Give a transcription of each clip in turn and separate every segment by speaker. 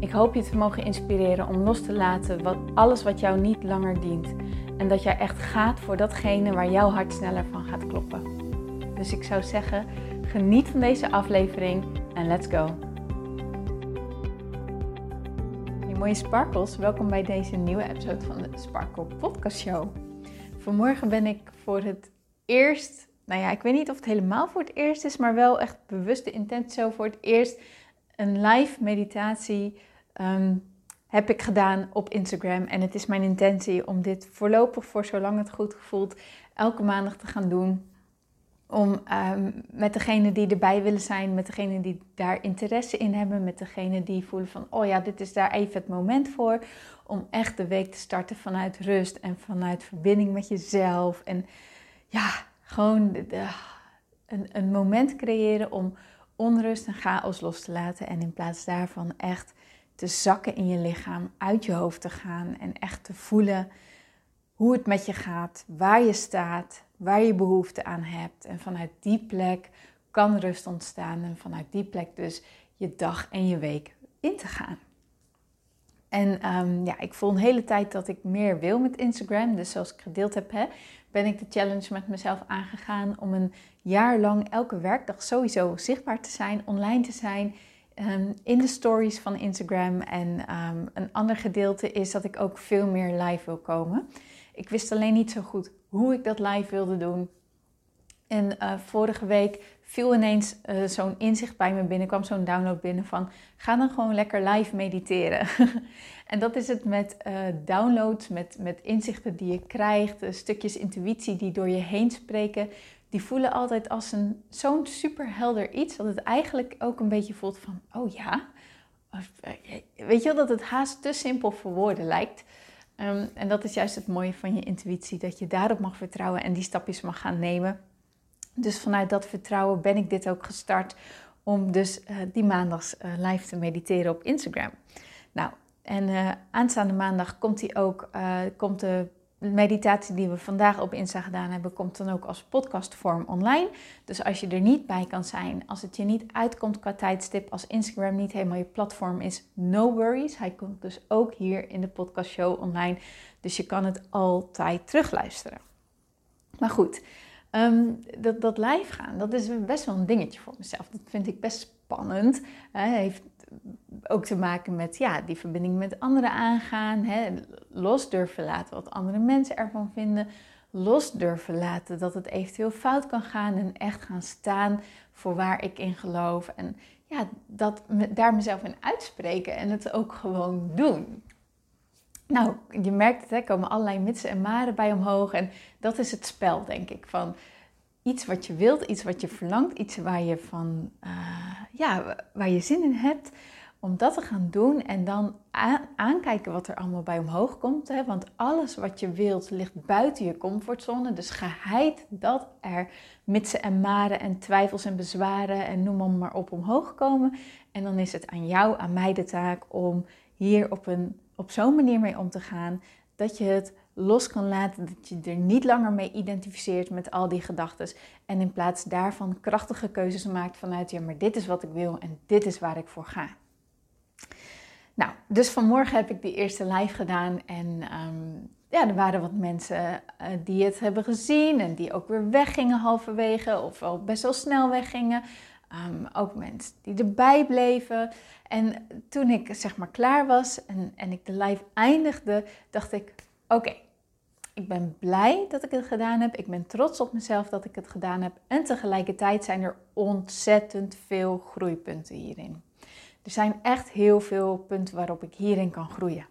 Speaker 1: Ik hoop je te mogen inspireren om los te laten wat, alles wat jou niet langer dient. En dat jij echt gaat voor datgene waar jouw hart sneller van gaat kloppen. Dus ik zou zeggen, geniet van deze aflevering en let's go. Hey mooie sparkles, welkom bij deze nieuwe episode van de Sparkle Podcast Show. Vanmorgen ben ik voor het eerst, nou ja, ik weet niet of het helemaal voor het eerst is, maar wel echt bewust de intentie zo voor het eerst een live meditatie Ehm, heb ik gedaan op Instagram. En het is mijn intentie om dit voorlopig, voor zolang het goed voelt, elke maandag te gaan doen. Om um, met degene die erbij willen zijn, met degene die daar interesse in hebben, met degene die voelen van, oh ja, dit is daar even het moment voor. Om echt de week te starten vanuit rust en vanuit verbinding met jezelf. En ja, gewoon een, een moment creëren om onrust en chaos los te laten. En in plaats daarvan echt te zakken in je lichaam, uit je hoofd te gaan en echt te voelen hoe het met je gaat, waar je staat, waar je behoefte aan hebt. En vanuit die plek kan rust ontstaan en vanuit die plek dus je dag en je week in te gaan. En um, ja, ik voel een hele tijd dat ik meer wil met Instagram. Dus zoals ik gedeeld heb, hè, ben ik de challenge met mezelf aangegaan om een jaar lang elke werkdag sowieso zichtbaar te zijn, online te zijn Ehm, in de stories van Instagram. En ehm, een ander gedeelte is dat ik ook veel meer live wil komen. Ik wist alleen niet zo goed hoe ik dat live wilde doen. En uh, vorige week viel ineens uh, zo'n inzicht bij me binnen, kwam zo'n download binnen van ga dan gewoon lekker live mediteren. en dat is het met uh, downloads, met, met inzichten die je krijgt, stukjes intuïtie die door je heen spreken, die voelen altijd als een zo'n superhelder iets dat het eigenlijk ook een beetje voelt van, oh ja, eh, weet je wel, dat het haast te simpel voor woorden lijkt. Ehm, en dat is juist het mooie van je intuïtie, dat je daarop mag vertrouwen en die stapjes mag gaan nemen. Dus vanuit dat vertrouwen ben ik dit ook gestart om dus uh, die maandags uh, live te mediteren op Instagram. Nou, en uh, aanstaande maandag komt, die ook, komt de meditatie die we vandaag op Insta gedaan hebben, komt dan ook als podcastvorm online. Dus als je er niet bij kan zijn, als het je niet uitkomt qua tijdstip, als Instagram niet helemaal je platform is, no worries. Hij komt dus ook hier in de podcastshow online. Dus je kan het altijd terugluisteren. Maar goed, ehm, dat, dat live gaan, dat is best wel een dingetje voor mezelf. Dat vind ik best spannend. Hij heeft ook te maken met ja, die verbinding met anderen aangaan. Hè, los durven laten wat andere mensen ervan vinden. Los durven laten dat het eventueel fout kan gaan. En echt gaan staan voor waar ik in geloof. En ja, dat, daar mezelf in uitspreken en het ook gewoon doen. Nou, je merkt het, er komen allerlei mitsen en maren bij omhoog. En dat is het spel, denk ik. Van iets wat je wilt, iets wat je verlangt, iets waar je van, uh, ja, waar je zin in hebt, om dat te gaan doen en dan aankijken wat er allemaal bij omhoog komt. Hè? Want alles wat je wilt ligt buiten je comfortzone. Dus geheid dat er mitsen en maren en twijfels en bezwaren en noem maar, maar op omhoog komen. En dan is het aan jou, aan mij de taak om hier op, een, op zo'n manier mee om te gaan dat je het los kan laten, dat je er niet langer mee identificeert met al die gedachten. En in plaats daarvan krachtige keuzes maakt vanuit, ja, maar dit is wat ik wil en dit is waar ik voor ga. Nou, dus vanmorgen heb ik die eerste live gedaan en um, ja, er waren wat mensen uh, die het hebben gezien en die ook weer weggingen halverwege of wel best wel snel weggingen. Um, ook mensen die erbij bleven. En toen ik zeg maar klaar was en, en ik de live eindigde, dacht ik: Oké, ik ben blij dat ik het gedaan heb. Ik ben trots op mezelf dat ik het gedaan heb. En tegelijkertijd zijn er ontzettend veel groeipunten hierin. Er zijn echt heel veel punten waarop ik hierin kan groeien.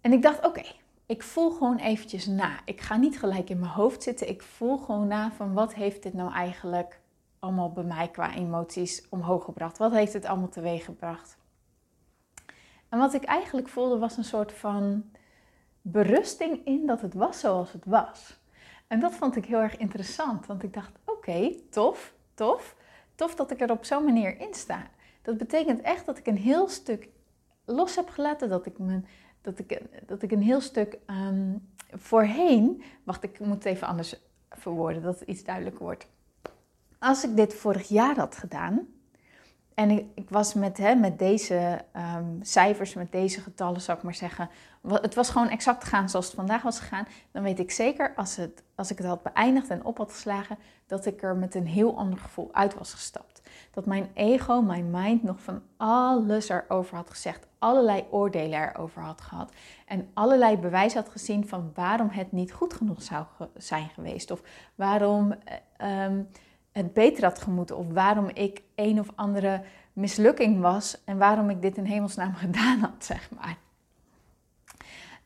Speaker 1: En ik dacht, oké, ik voel gewoon eventjes na. Ik ga niet gelijk in mijn hoofd zitten. Ik voel gewoon na van wat heeft dit nou eigenlijk allemaal bij mij qua emoties omhoog gebracht? Wat heeft het allemaal teweeg gebracht? En wat ik eigenlijk voelde was een soort van berusting in dat het was zoals het was. En dat vond ik heel erg interessant, want ik dacht: oké, tof, tof. Tof dat ik er op zo'n manier in sta. Dat betekent echt dat ik een heel stuk los heb gelaten, dat ik, me, dat ik, dat ik een heel stuk ehm, voorheen. Wacht, ik moet even anders verwoorden, dat het iets duidelijker wordt. Als ik dit vorig jaar had gedaan, en ik, was met, hè, met deze ehm, cijfers, met deze getallen, zou ik maar zeggen. Het was gewoon exact gegaan zoals het vandaag was gegaan. Dan weet ik zeker, als, het, als ik het had beëindigd en op had geslagen, dat ik er met een heel ander gevoel uit was gestapt. Dat mijn ego, mijn mind nog van alles erover had gezegd. Allerlei oordelen erover had gehad. En allerlei bewijs had gezien van waarom het niet goed genoeg zou zijn geweest. Of waarom. Uh, het beter had gemoeten. Of waarom ik een of andere mislukking was en waarom ik dit in hemelsnaam gedaan had, zeg maar.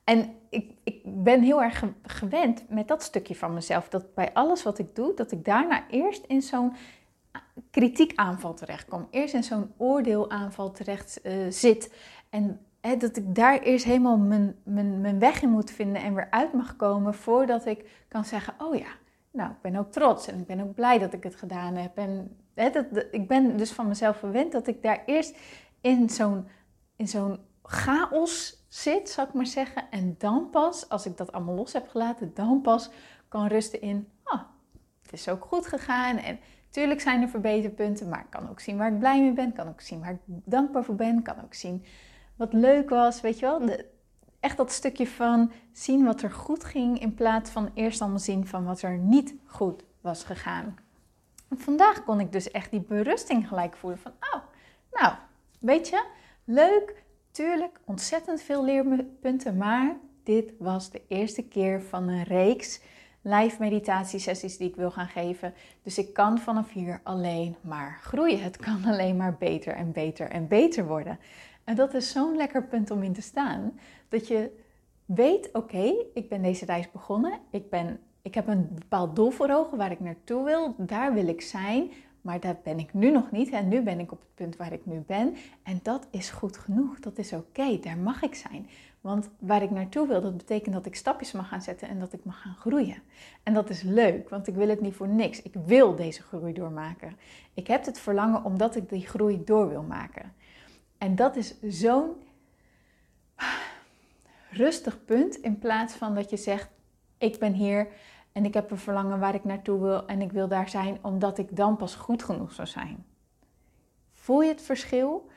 Speaker 1: En ik, ik ben heel erg gewend met dat stukje van mezelf. Dat bij alles wat ik doe, dat ik daarna eerst in zo'n kritiekaanval terecht kom. Eerst in zo'n oordeelaanval terecht uh, zit. En dat ik daar eerst helemaal mijn, mijn, mijn weg in moet vinden en weer uit mag komen voordat ik kan zeggen: Oh ja, nou, ik ben ook trots en ik ben ook blij dat ik het gedaan heb. En hè, dat, ik ben dus van mezelf verwend dat ik daar eerst in zo'n, in zo'n chaos zit, zou ik maar zeggen. En dan pas, als ik dat allemaal los heb gelaten, dan pas kan rusten in, ah, het is ook goed gegaan. En natuurlijk zijn er verbeterpunten, maar ik kan ook zien waar ik blij mee ben. kan ook zien waar ik dankbaar voor ben. kan ook zien wat leuk was, weet je wel. De, echt dat stukje van zien wat er goed ging in plaats van eerst allemaal zien van wat er niet goed was gegaan. Vandaag kon ik dus echt die berusting gelijk voelen van, oh, nou, weet je, leuk, tuurlijk, ontzettend veel leerpunten, maar dit was de eerste keer van een reeks live meditatiesessies die ik wil gaan geven. Dus ik kan vanaf hier alleen maar groeien. Het kan alleen maar beter en beter en beter worden. En dat is zo'n lekker punt om in te staan. Dat je weet, oké, ik ben deze reis begonnen. Ik, ben, ik heb een bepaald doel voor ogen waar ik naartoe wil. Daar wil ik zijn. Maar daar ben ik nu nog niet. En nu ben ik op het punt waar ik nu ben. En dat is goed genoeg. Dat is oké. Daar mag ik zijn. Want waar ik naartoe wil, dat betekent dat ik stapjes mag gaan zetten en dat ik mag gaan groeien. En dat is leuk, want ik wil het niet voor niks. Ik wil deze groei doormaken. Ik heb het verlangen omdat ik die groei door wil maken. En dat is zo'n rustig punt in plaats van dat je zegt: Ik ben hier en ik heb een verlangen waar ik naartoe wil en ik wil daar zijn omdat ik dan pas goed genoeg zou zijn. Voel je het verschil?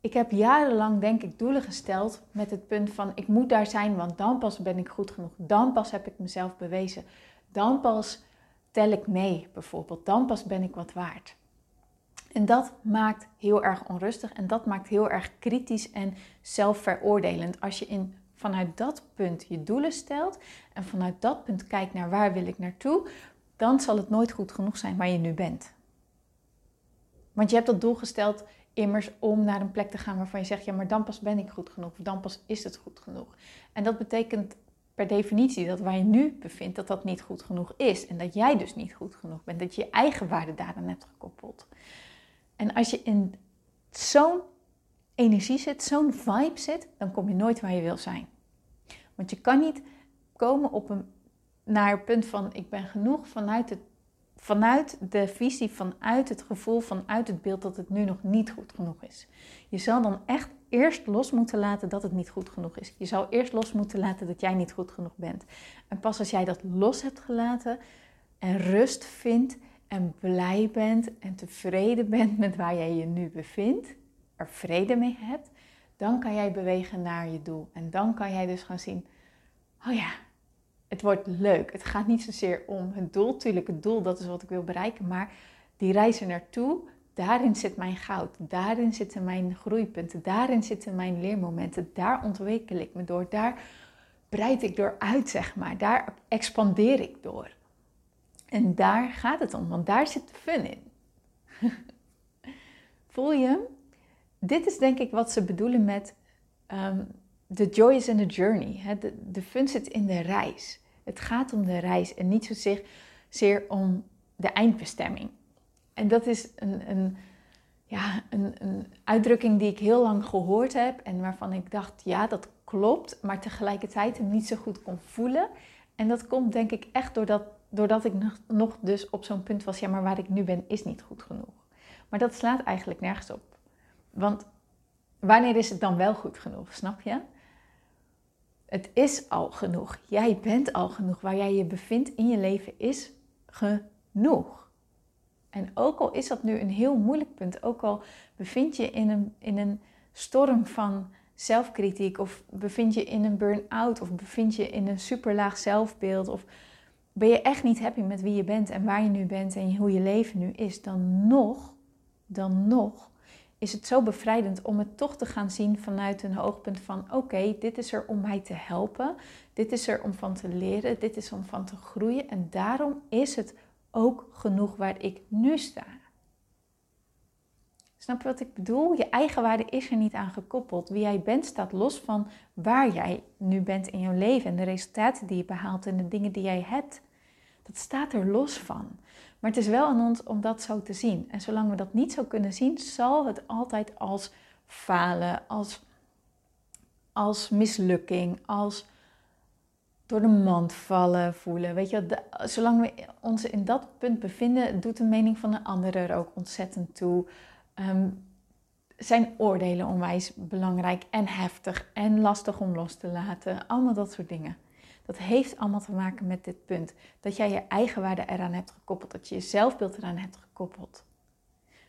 Speaker 1: Ik heb jarenlang, denk ik, doelen gesteld met het punt van: Ik moet daar zijn, want dan pas ben ik goed genoeg. Dan pas heb ik mezelf bewezen. Dan pas tel ik mee, bijvoorbeeld. Dan pas ben ik wat waard. En dat maakt heel erg onrustig en dat maakt heel erg kritisch en zelfveroordelend. Als je in, vanuit dat punt je doelen stelt en vanuit dat punt kijkt naar waar wil ik naartoe, dan zal het nooit goed genoeg zijn waar je nu bent. Want je hebt dat doel gesteld immers om naar een plek te gaan waarvan je zegt, ja, maar dan pas ben ik goed genoeg, dan pas is het goed genoeg. En dat betekent per definitie dat waar je nu bevindt, dat dat niet goed genoeg is. En dat jij dus niet goed genoeg bent, dat je je eigen waarde daaraan hebt gekoppeld. En als je in zo'n energie zit, zo'n vibe zit, dan kom je nooit waar je wil zijn. Want je kan niet komen op een, naar het punt van ik ben genoeg vanuit, het, vanuit de visie, vanuit het gevoel, vanuit het beeld dat het nu nog niet goed genoeg is. Je zal dan echt eerst los moeten laten dat het niet goed genoeg is. Je zal eerst los moeten laten dat jij niet goed genoeg bent. En pas als jij dat los hebt gelaten en rust vindt en blij bent en tevreden bent met waar jij je nu bevindt, er vrede mee hebt, dan kan jij bewegen naar je doel. En dan kan jij dus gaan zien, oh ja, het wordt leuk. Het gaat niet zozeer om het doel, natuurlijk het doel, dat is wat ik wil bereiken, maar die reizen naartoe, daarin zit mijn goud, daarin zitten mijn groeipunten, daarin zitten mijn leermomenten, daar ontwikkel ik me door, daar breid ik door uit, zeg maar, daar expandeer ik door. En daar gaat het om, want daar zit de fun in. Voel je? Dit is denk ik wat ze bedoelen met um, the joy is in the journey. De, de fun zit in de reis. Het gaat om de reis en niet zozeer zeer om de eindbestemming. En dat is een, een ja, een, een uitdrukking die ik heel lang gehoord heb en waarvan ik dacht, ja, dat klopt, maar tegelijkertijd hem niet zo goed kon voelen. En dat komt denk ik echt doordat, doordat ik nog, nog dus op zo'n punt was, ja, maar waar ik nu ben is niet goed genoeg. Maar dat slaat eigenlijk nergens op. Want wanneer is het dan wel goed genoeg, snap je? Het is al genoeg. Jij bent al genoeg. Waar jij je bevindt in je leven is genoeg. En ook al is dat nu een heel moeilijk punt, ook al bevind je in een, in een storm van zelfkritiek, of bevind je in een burn-out, of bevind je in een superlaag zelfbeeld, of ben je echt niet happy met wie je bent en waar je nu bent en hoe je leven nu is, dan nog, dan nog is het zo bevrijdend om het toch te gaan zien vanuit een hoogpunt van oké, dit is er om mij te helpen, dit is er om van te leren, dit is om van te groeien en daarom is het ook genoeg waar ik nu sta. Snap je wat ik bedoel? Je eigen waarde is er niet aan gekoppeld. Wie jij bent staat los van waar jij nu bent in jouw leven en de resultaten die je behaalt en de dingen die jij hebt. Dat staat er los van. Maar het is wel aan ons om dat zo te zien. En zolang we dat niet zo kunnen zien, zal het altijd als falen, als, als mislukking, als door de mand vallen voelen. Weet je, zolang we ons in dat punt bevinden, doet de mening van een ander er ook ontzettend toe. Um, zijn oordelen onwijs belangrijk en heftig en lastig om los te laten. Allemaal dat soort dingen. Dat heeft allemaal te maken met dit punt. Dat jij je eigen waarde eraan hebt gekoppeld. Dat je je zelfbeeld eraan hebt gekoppeld.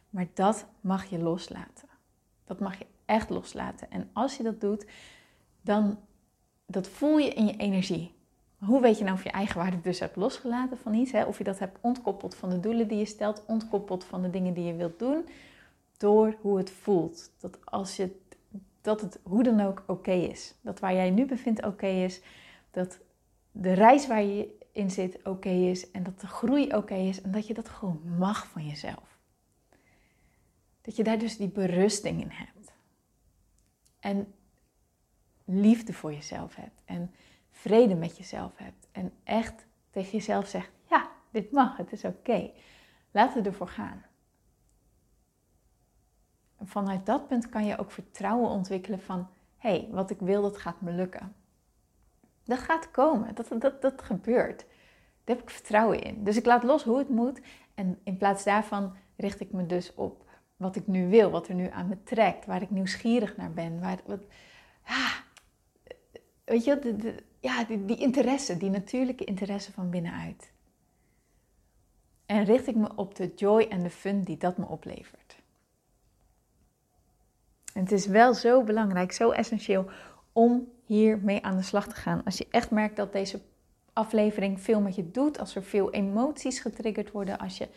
Speaker 1: Maar dat mag je loslaten. Dat mag je echt loslaten. En als je dat doet, dan dat voel je in je energie. Hoe weet je nou of je eigen waarde dus hebt losgelaten van iets? Hè? Of je dat hebt ontkoppeld van de doelen die je stelt, ontkoppeld van de dingen die je wilt doen. Door hoe het voelt. Dat, als je, dat het hoe dan ook oké is. Dat waar jij nu bevindt oké is. Dat de reis waar je in zit oké is en dat de groei oké is en dat je dat gewoon mag van jezelf. Dat je daar dus die berusting in hebt. En liefde voor jezelf hebt en vrede met jezelf hebt en echt tegen jezelf zegt: ja, dit mag, het is oké. Laten we ervoor gaan. En vanuit dat punt kan je ook vertrouwen ontwikkelen van: hé, hey, wat ik wil, dat gaat me lukken. Dat gaat komen. Dat, dat, dat gebeurt. Daar heb ik vertrouwen in. Dus ik laat los hoe het moet. En in plaats daarvan richt ik me dus op wat ik nu wil, wat er nu aan me trekt, waar ik nieuwsgierig naar ben. Waar, wat, ja, weet je, ja, die, die interesse, die natuurlijke interesse van binnenuit. En richt ik me op de joy en de fun die dat me oplevert. En het is wel zo belangrijk, zo essentieel om hiermee aan de slag te gaan. Als je echt merkt dat deze aflevering veel met je doet, als er veel emoties getriggerd worden, als je,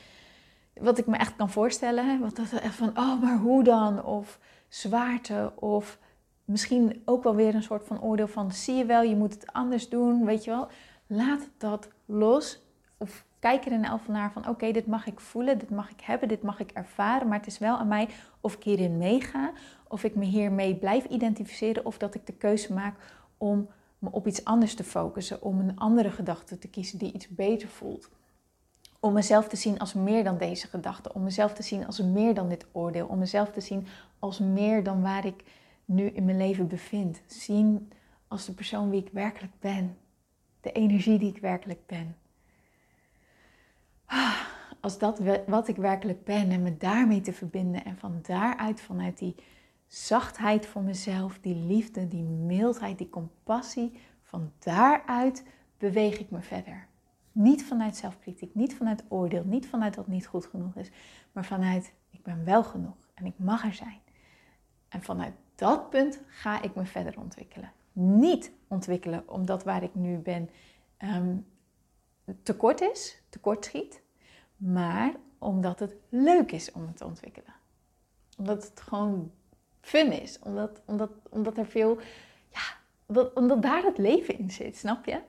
Speaker 1: wat ik me echt kan voorstellen, wat dat echt van, oh, maar hoe dan? Of zwaarte, of misschien ook wel weer een soort van oordeel van, zie je wel, je moet het anders doen, weet je wel. Laat dat los. Of kijk er in elk naar van, oké, dit mag ik voelen, dit mag ik hebben, dit mag ik ervaren, maar het is wel aan mij of ik hierin meega of ik me hiermee blijf identificeren of dat ik de keuze maak om me op iets anders te focussen, om een andere gedachte te kiezen die iets beter voelt. Om mezelf te zien als meer dan deze gedachte, om mezelf te zien als meer dan dit oordeel, om mezelf te zien als meer dan waar ik nu in mijn leven bevind. Zien als de persoon wie ik werkelijk ben, de energie die ik werkelijk ben. Als dat wat ik werkelijk ben en me daarmee te verbinden en van daaruit, vanuit die zachtheid voor mezelf, die liefde, die mildheid, die compassie. Van daaruit beweeg ik me verder. Niet vanuit zelfkritiek, niet vanuit oordeel, niet vanuit dat niet goed genoeg is, maar vanuit ik ben wel genoeg en ik mag er zijn. En vanuit dat punt ga ik me verder ontwikkelen. Niet ontwikkelen omdat waar ik nu ben um, tekort is, tekort schiet, maar omdat het leuk is om het te ontwikkelen. Omdat het gewoon fun is. Omdat, omdat, omdat er veel, ja, omdat, daar het leven in zit, snap je?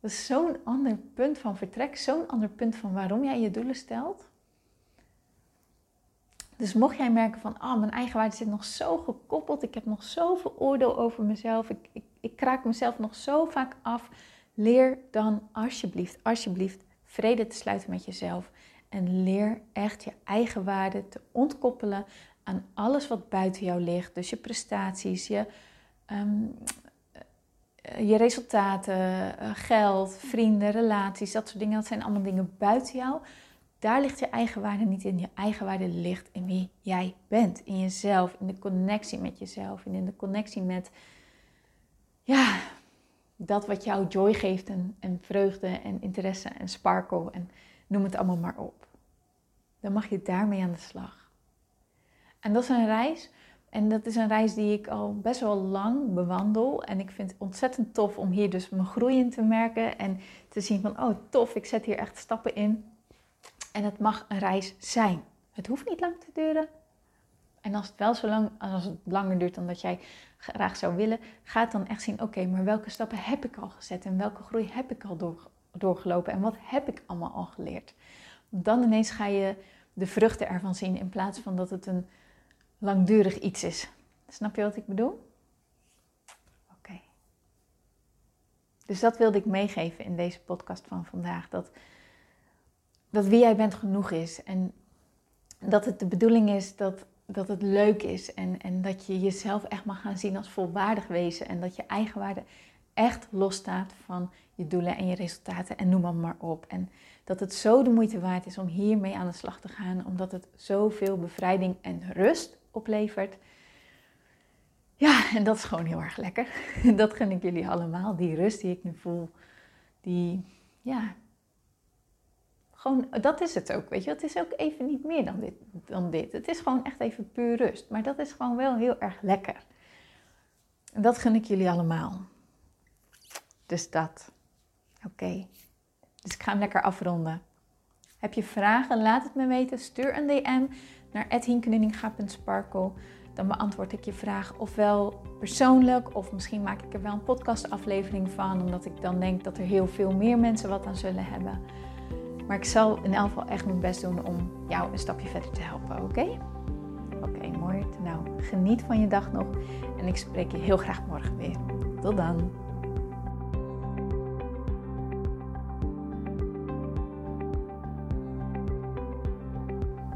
Speaker 1: Dat is zo'n ander punt van vertrek, zo'n ander punt van waarom jij je doelen stelt. Dus mocht jij merken van, oh, mijn eigen waarde zit nog zo gekoppeld, ik heb nog zoveel oordeel over mezelf, ik, ik, ik kraak mezelf nog zo vaak af, leer dan alsjeblieft, alsjeblieft vrede te sluiten met jezelf En leer echt je eigen waarde te ontkoppelen aan alles wat buiten jou ligt. Dus je prestaties, je, ehm, je resultaten, eh, geld, vrienden, relaties, dat soort dingen. Dat zijn allemaal dingen buiten jou. Daar ligt je eigen waarde niet in. Je eigen waarde ligt in wie jij bent. In jezelf, in de connectie met jezelf. En in de connectie met, ja, dat wat jou joy geeft en, en vreugde en interesse en sparkle en noem het allemaal maar op. Dan mag je daarmee aan de slag. En dat is een reis. En dat is een reis die ik al best wel lang bewandel. En ik vind het ontzettend tof om hier dus mijn groei in te merken. En te zien van, oh tof, ik zet hier echt stappen in. En het mag een reis zijn. Het hoeft niet lang te duren. En als het wel zo lang, als het langer duurt dan dat jij graag zou willen, ga dan echt zien, oké, maar welke stappen heb ik al gezet en welke groei heb ik al door, doorgelopen en wat heb ik allemaal al geleerd. Dan ineens ga je de vruchten ervan zien in plaats van dat het een langdurig iets is. Snap je wat ik bedoel? Oké. Dus dat wilde ik meegeven in deze podcast van vandaag. Dat, dat wie jij bent genoeg is. En dat het de bedoeling is dat, dat het leuk is. En, en dat je jezelf echt mag gaan zien als volwaardig wezen. En dat je eigenwaarde echt losstaat van je doelen en je resultaten. En noem maar, maar op. En dat het zo de moeite waard is om hiermee aan de slag te gaan. Omdat het zoveel bevrijding en rust oplevert. Ja, en dat is gewoon heel erg lekker. Dat gun ik jullie allemaal. Die rust die ik nu voel. Die, ja, gewoon, dat is het ook, weet je. Het is ook even niet meer dan dit, dan dit. Het is gewoon echt even puur rust. Maar dat is gewoon wel heel erg lekker. En dat gun ik jullie allemaal. Dus dat. Oké. Dus ik ga hem lekker afronden. Heb je vragen? Laat het me weten. Stuur een DM naar @hienkeninga.sparkle. Dan beantwoord ik je vraag ofwel persoonlijk of misschien maak ik er wel een podcastaflevering van, omdat ik dan denk dat er heel veel meer mensen wat aan zullen hebben. Maar ik zal in elk geval echt mijn best doen om jou een stapje verder te helpen, oké? Oké, mooi. Nou, geniet van je dag nog en ik spreek je heel graag morgen weer. Tot dan.